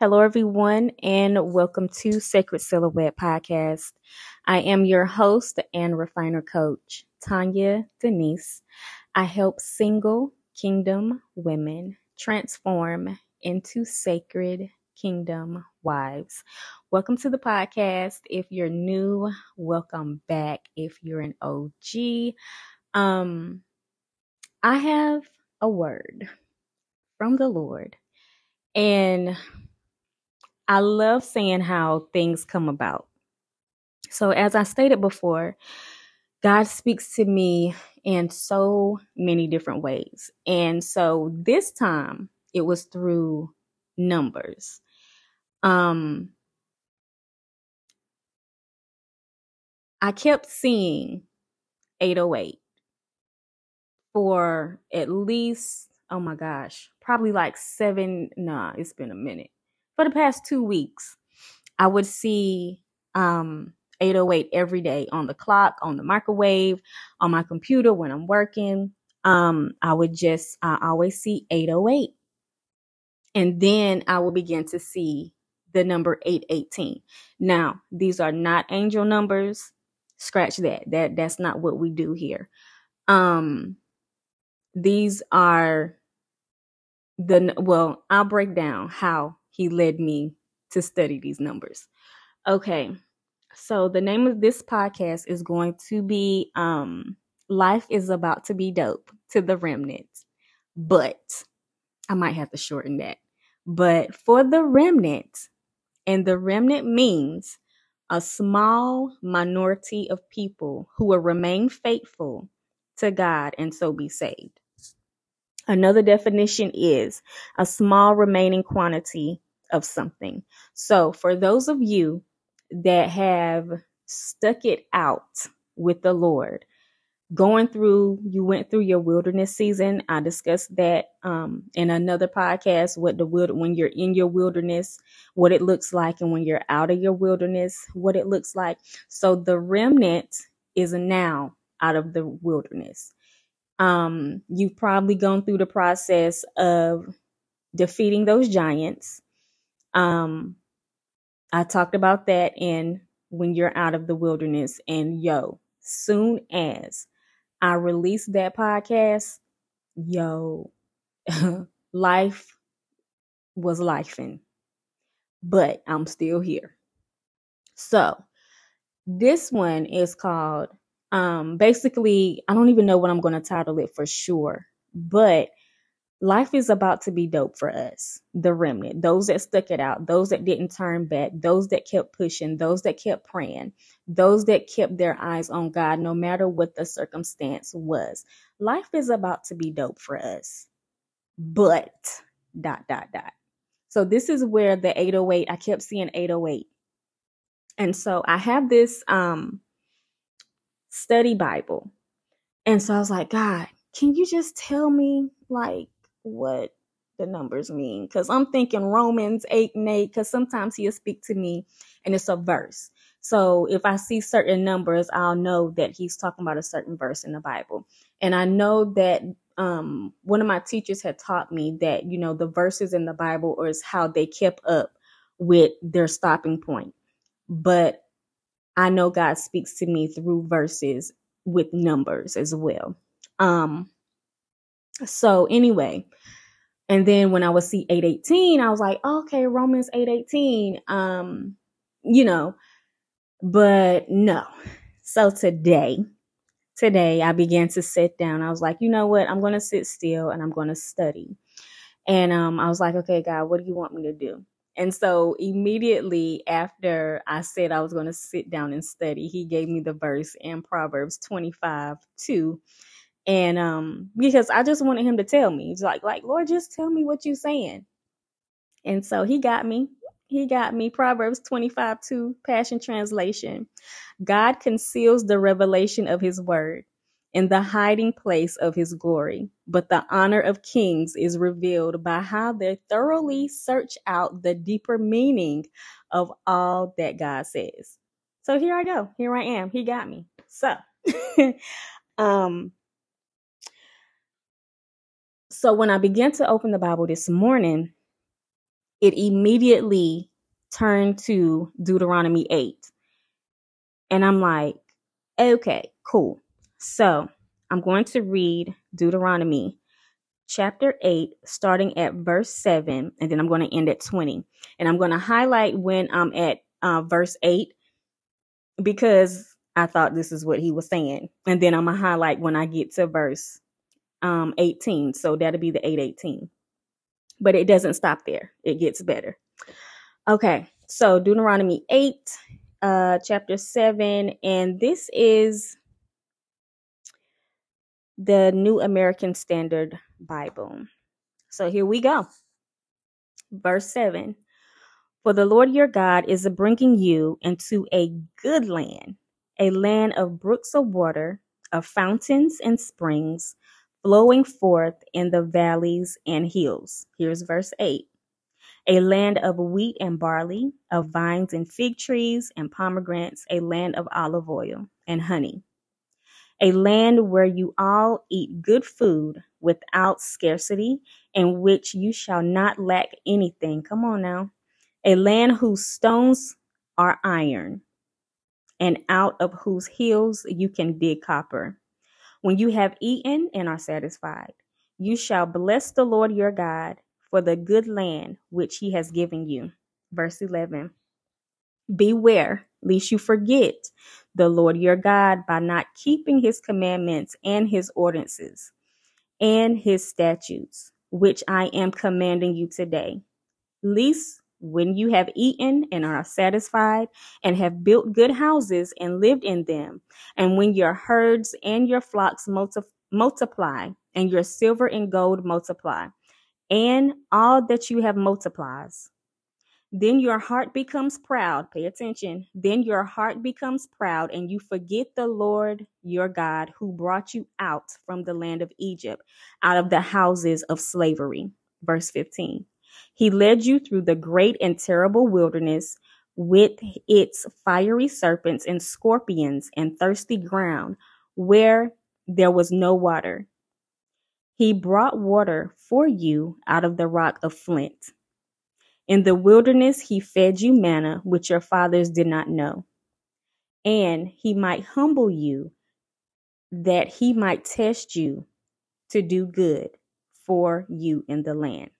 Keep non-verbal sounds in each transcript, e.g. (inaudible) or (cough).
Hello, everyone, and welcome to Sacred Silhouette Podcast. I am your host and refiner coach, Tanya Denise. I help single kingdom women transform into sacred kingdom wives. Welcome to the podcast. If you're new, welcome back. If you're an OG, um, I have a word from the Lord. And I love seeing how things come about. So, as I stated before, God speaks to me in so many different ways. And so this time it was through numbers. Um, I kept seeing 808 for at least, oh my gosh, probably like seven. Nah, it's been a minute for the past two weeks, I would see um, 808 every day on the clock, on the microwave, on my computer when I'm working. Um, I would just, I always see 808. And then I will begin to see the number 818. Now, these are not angel numbers. Scratch that. That that's not what we do here. Um these are the well, I'll break down how he led me to study these numbers. Okay. So the name of this podcast is going to be um Life is about to be dope to the remnant. But I might have to shorten that. But for the remnant, and the remnant means a small minority of people who will remain faithful to God and so be saved. Another definition is a small remaining quantity of something. So, for those of you that have stuck it out with the Lord, going through, you went through your wilderness season. I discussed that um, in another podcast. What the when you're in your wilderness, what it looks like, and when you're out of your wilderness, what it looks like. So the remnant is now out of the wilderness. Um, you've probably gone through the process of defeating those giants. Um, I talked about that in when you're out of the wilderness. And yo, soon as I released that podcast, yo, (laughs) life was lifing, but I'm still here. So this one is called um basically I don't even know what I'm going to title it for sure, but life is about to be dope for us, the remnant, those that stuck it out, those that didn't turn back, those that kept pushing, those that kept praying, those that kept their eyes on God no matter what the circumstance was. Life is about to be dope for us. But dot dot dot. So this is where the 808, I kept seeing 808. And so I have this um study Bible. And so I was like, God, can you just tell me like what the numbers mean because I'm thinking Romans 8 and 8 because sometimes he'll speak to me and it's a verse. So if I see certain numbers, I'll know that he's talking about a certain verse in the Bible. And I know that um, one of my teachers had taught me that, you know, the verses in the Bible is how they kept up with their stopping point. But I know God speaks to me through verses with numbers as well. Um, so anyway, and then when I would see 818, I was like, okay, Romans 818. Um, you know, but no. So today, today I began to sit down. I was like, you know what? I'm to sit still and I'm to study. And um, I was like, okay, God, what do you want me to do? And so immediately after I said I was going to sit down and study, he gave me the verse in Proverbs 25 2 and um, because I just wanted him to tell me, he's like, like, Lord, just tell me what you're saying. And so he got me. He got me Proverbs 25 2 Passion Translation. God conceals the revelation of his word in the hiding place of his glory, but the honor of kings is revealed by how they thoroughly search out the deeper meaning of all that God says. So here I go. Here I am. He got me. So, (laughs) um, so when I began to open the Bible this morning, it immediately turned to Deuteronomy 8. And I'm like, okay, cool. So I'm going to read Deuteronomy chapter 8, starting at verse 7, and then I'm going to end at 20. And I'm going to highlight when I'm at uh, verse 8 because I thought this is what he was saying. And then I'm going to highlight when I get to verse um, 18. So that'll be the 818. But it doesn't stop there, it gets better. Okay, so Deuteronomy 8, uh, chapter 7, and this is the New American Standard Bible. So here we go. Verse 7 For the Lord your God is bringing you into a good land, a land of brooks of water, of fountains and springs, flowing forth in the valleys and hills. Here's verse 8 a land of wheat and barley, of vines and fig trees and pomegranates, a land of olive oil and honey a land where you all eat good food without scarcity, in which you shall not lack anything. Come on now. A land whose stones are iron, and out of whose hills you can dig copper. When you have eaten and are satisfied, you shall bless the Lord your God for the good land which he has given you. Verse 11 Beware lest you forget the Lord your God by not keeping his commandments and his ordinances and his statutes, which I am commanding you today. Lest when you have eaten and are satisfied and have built good houses and lived in them, and when your herds and your flocks multi- multiply, and your silver and gold multiply, and all that you have multiplies, then your heart becomes proud. Pay attention. Then your heart becomes proud, and you forget the Lord your God who brought you out from the land of Egypt, out of the houses of slavery. Verse 15. He led you through the great and terrible wilderness with its fiery serpents and scorpions and thirsty ground where there was no water. He brought water for you out of the rock of flint in the wilderness, he fed you manna, which your fathers did not know. And he might humble you, that he might test you to do good for you in the land.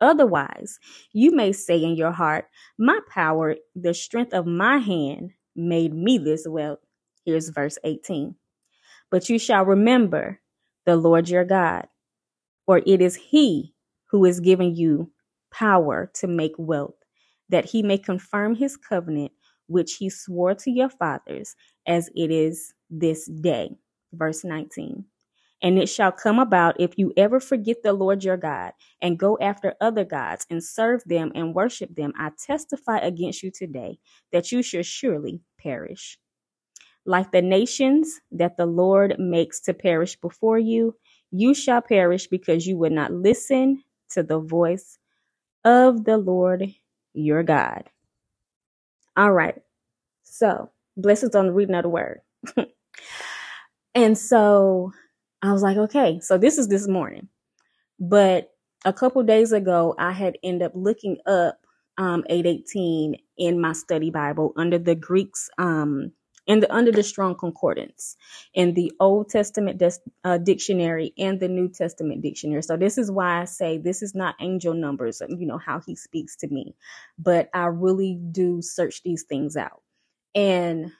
Otherwise, you may say in your heart, My power, the strength of my hand, made me this wealth. Here's verse 18. But you shall remember the Lord your God, for it is he who is giving you power to make wealth, that he may confirm his covenant, which he swore to your fathers, as it is this day. Verse 19. And it shall come about if you ever forget the Lord your God and go after other gods and serve them and worship them, I testify against you today that you shall surely perish. Like the nations that the Lord makes to perish before you, you shall perish because you would not listen to the voice of the Lord your God. All right. So, blessings on the reading of the word. (laughs) and so I was like, okay, so this is this morning. But a couple days ago, I had ended up looking up um, 818 in my study Bible under the Greek's um, in the under the strong concordance in the old testament uh, dictionary and the new testament dictionary. So this is why i say this is not angel numbers you know how he speaks to me. But i really do search these things out. And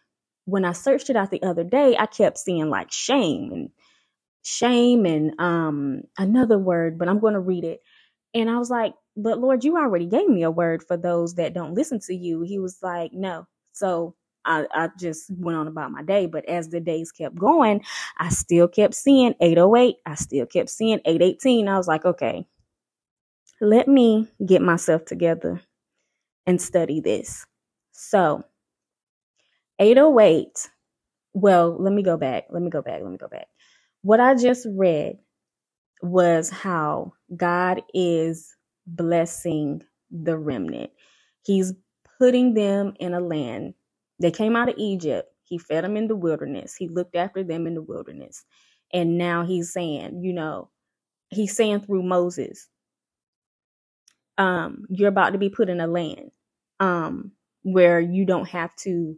when i searched it out the other day i kept seeing like shame and shame and um another word but i'm going to read it and i was like but lord you already gave me a word for those that don't listen to you he was like no so I, I just went on about my day. But as the days kept going, I still kept seeing 808. I still kept seeing 818. I was like, okay, let me get myself together and study this. So 808, well, let me go back. Let me go back. Let me go back. What I just read was how God is blessing the remnant. He's putting them in a land they came out of Egypt. He fed them in the wilderness. He looked after them in the wilderness. And now he's saying, you know, he's saying through Moses, um, you're about to be put in a land um, where you don't have to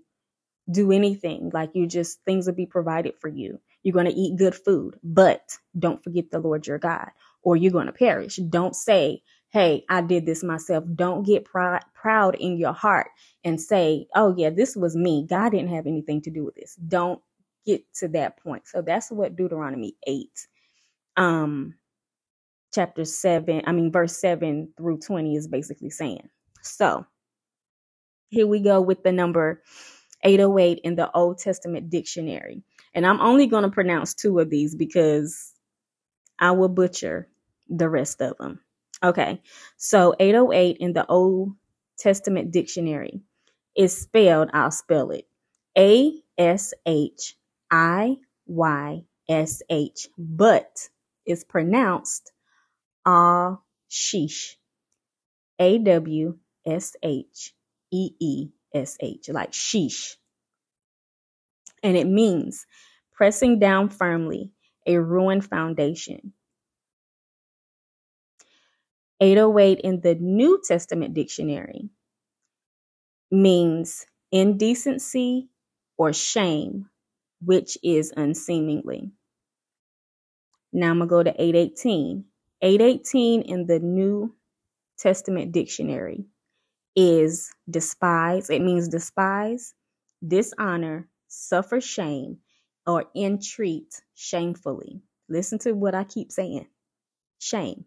do anything. Like you just, things will be provided for you. You're going to eat good food, but don't forget the Lord your God, or you're going to perish. Don't say, Hey, I did this myself. Don't get pr- proud in your heart and say, Oh, yeah, this was me. God didn't have anything to do with this. Don't get to that point. So that's what Deuteronomy 8, um, chapter 7, I mean, verse 7 through 20 is basically saying. So here we go with the number 808 in the Old Testament dictionary. And I'm only going to pronounce two of these because I will butcher the rest of them. Okay. So 808 in the Old Testament dictionary is spelled, I'll spell it A S H I Y S H, but it's pronounced Ah Sheesh. A W S H E E S H, like sheesh. And it means pressing down firmly, a ruined foundation. 808 in the New Testament dictionary means indecency or shame, which is unseemingly. Now I'm going to go to 818. 818 in the New Testament dictionary is despise. It means despise, dishonor, suffer shame, or entreat shamefully. Listen to what I keep saying shame.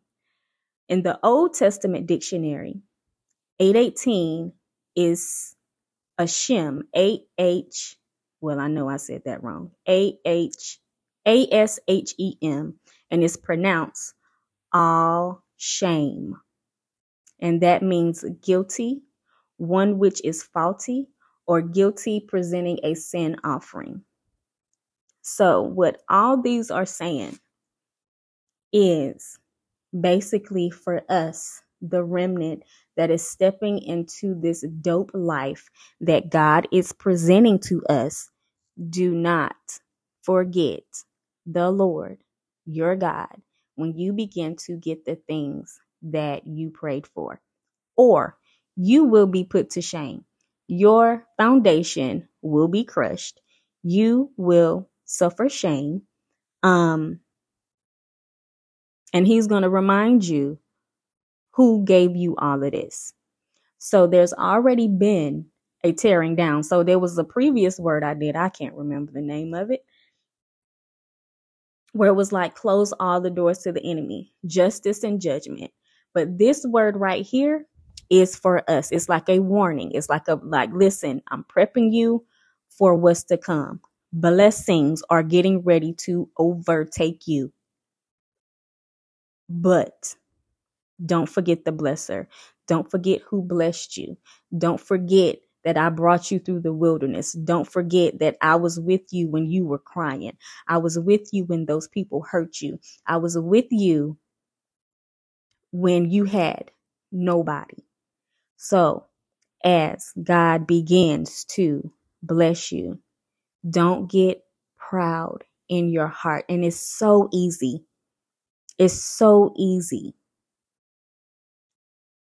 In the Old Testament dictionary, 818 is a shem, A H, well, I know I said that wrong, A H, A S H E M, and it's pronounced all shame and that means guilty, one which is faulty, or guilty presenting a sin offering. So, what all these are saying is basically for us, the remnant that is stepping into this dope life that God is presenting to us, do not forget the Lord, your God, when you begin to get the things that you prayed for, or you will be put to shame. Your foundation will be crushed. You will suffer shame. Um, and he's going to remind you who gave you all of this. So there's already been a tearing down. So there was a previous word I did. I can't remember the name of it where it was like close all the doors to the enemy, justice and judgment. But this word right here is for us. It's like a warning. It's like a like listen, I'm prepping you for what's to come. Blessings are getting ready to overtake you. But don't forget the blesser. Don't forget who blessed you. Don't forget that I brought you through the wilderness. Don't forget that I was with you when you were crying. I was with you when those people hurt you. I was with you when you had nobody. So, as God begins to bless you, don't get proud in your heart. And it's so easy. It's so easy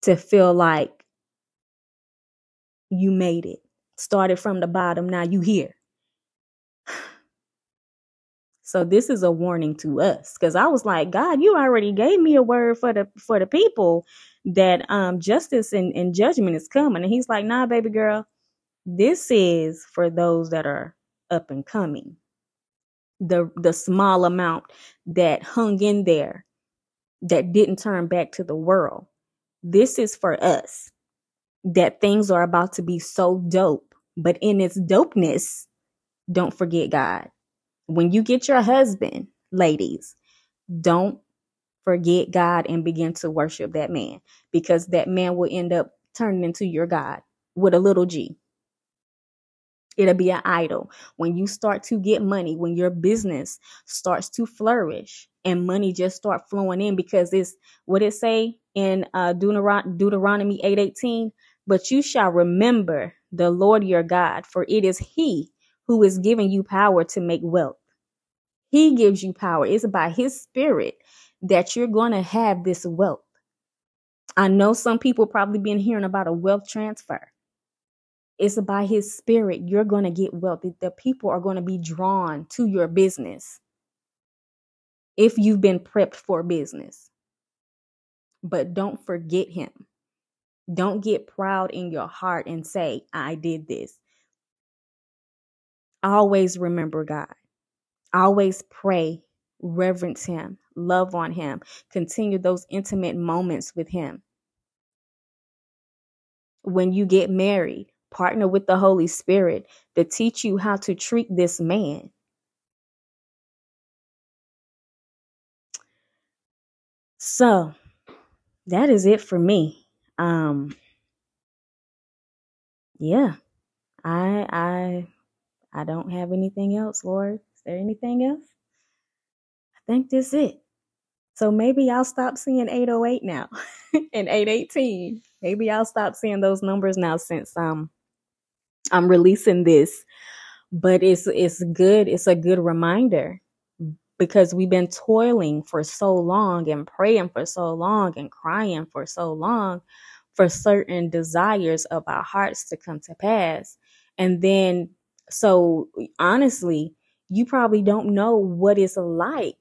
to feel like you made it. Started from the bottom, now you here. So this is a warning to us because I was like, God, you already gave me a word for the for the people that um justice and, and judgment is coming. And he's like, nah, baby girl, this is for those that are up and coming. The the small amount that hung in there that didn't turn back to the world. This is for us. That things are about to be so dope. But in its dopeness, don't forget God when you get your husband, ladies, don't forget God and begin to worship that man because that man will end up turning into your God with a little g. It'll be an idol. When you start to get money, when your business starts to flourish and money just start flowing in because it's what it say in uh, Deuteron- Deuteronomy 8:18, but you shall remember the Lord your God, for it is he who is giving you power to make wealth. He gives you power. It's by his spirit that you're going to have this wealth. I know some people probably been hearing about a wealth transfer. It's by his spirit you're going to get wealth. The people are going to be drawn to your business if you've been prepped for business. But don't forget him. Don't get proud in your heart and say, I did this. Always remember God. Always pray, reverence him, love on him, continue those intimate moments with him. When you get married, partner with the Holy Spirit to teach you how to treat this man So that is it for me. Um yeah. I I I don't have anything else, Lord. There anything else? I think that's it. So maybe I'll stop seeing 808 now (laughs) and 818. Maybe I'll stop seeing those numbers now since um I'm releasing this. But it's it's good. It's a good reminder because we've been toiling for so long and praying for so long and crying for so long for certain desires of our hearts to come to pass. And then, so honestly, you probably don't know what it's like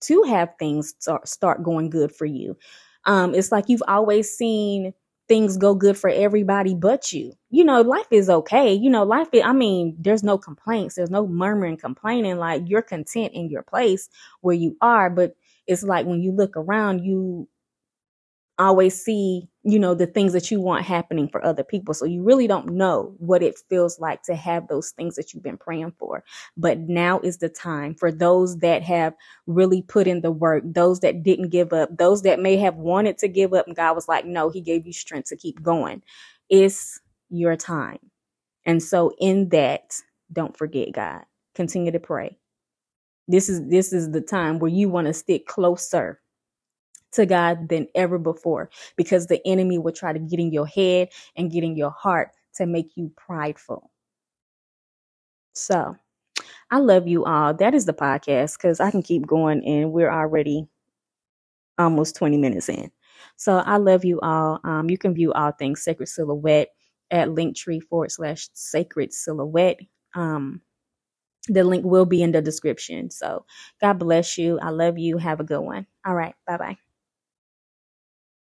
to have things start going good for you. Um, it's like you've always seen things go good for everybody but you. You know, life is okay. You know, life is, I mean, there's no complaints. There's no murmuring, complaining. Like you're content in your place where you are. But it's like when you look around, you always see, you know, the things that you want happening for other people. So you really don't know what it feels like to have those things that you've been praying for. But now is the time for those that have really put in the work, those that didn't give up, those that may have wanted to give up. And God was like, no, He gave you strength to keep going. It's your time. And so in that, don't forget God. Continue to pray. This is this is the time where you want to stick closer to God than ever before because the enemy will try to get in your head and get in your heart to make you prideful. So, I love you all. That is the podcast because I can keep going and we're already almost 20 minutes in. So, I love you all. Um, you can view all things Sacred Silhouette at linktree forward slash sacred silhouette. Um, the link will be in the description. So, God bless you. I love you. Have a good one. All right. Bye bye.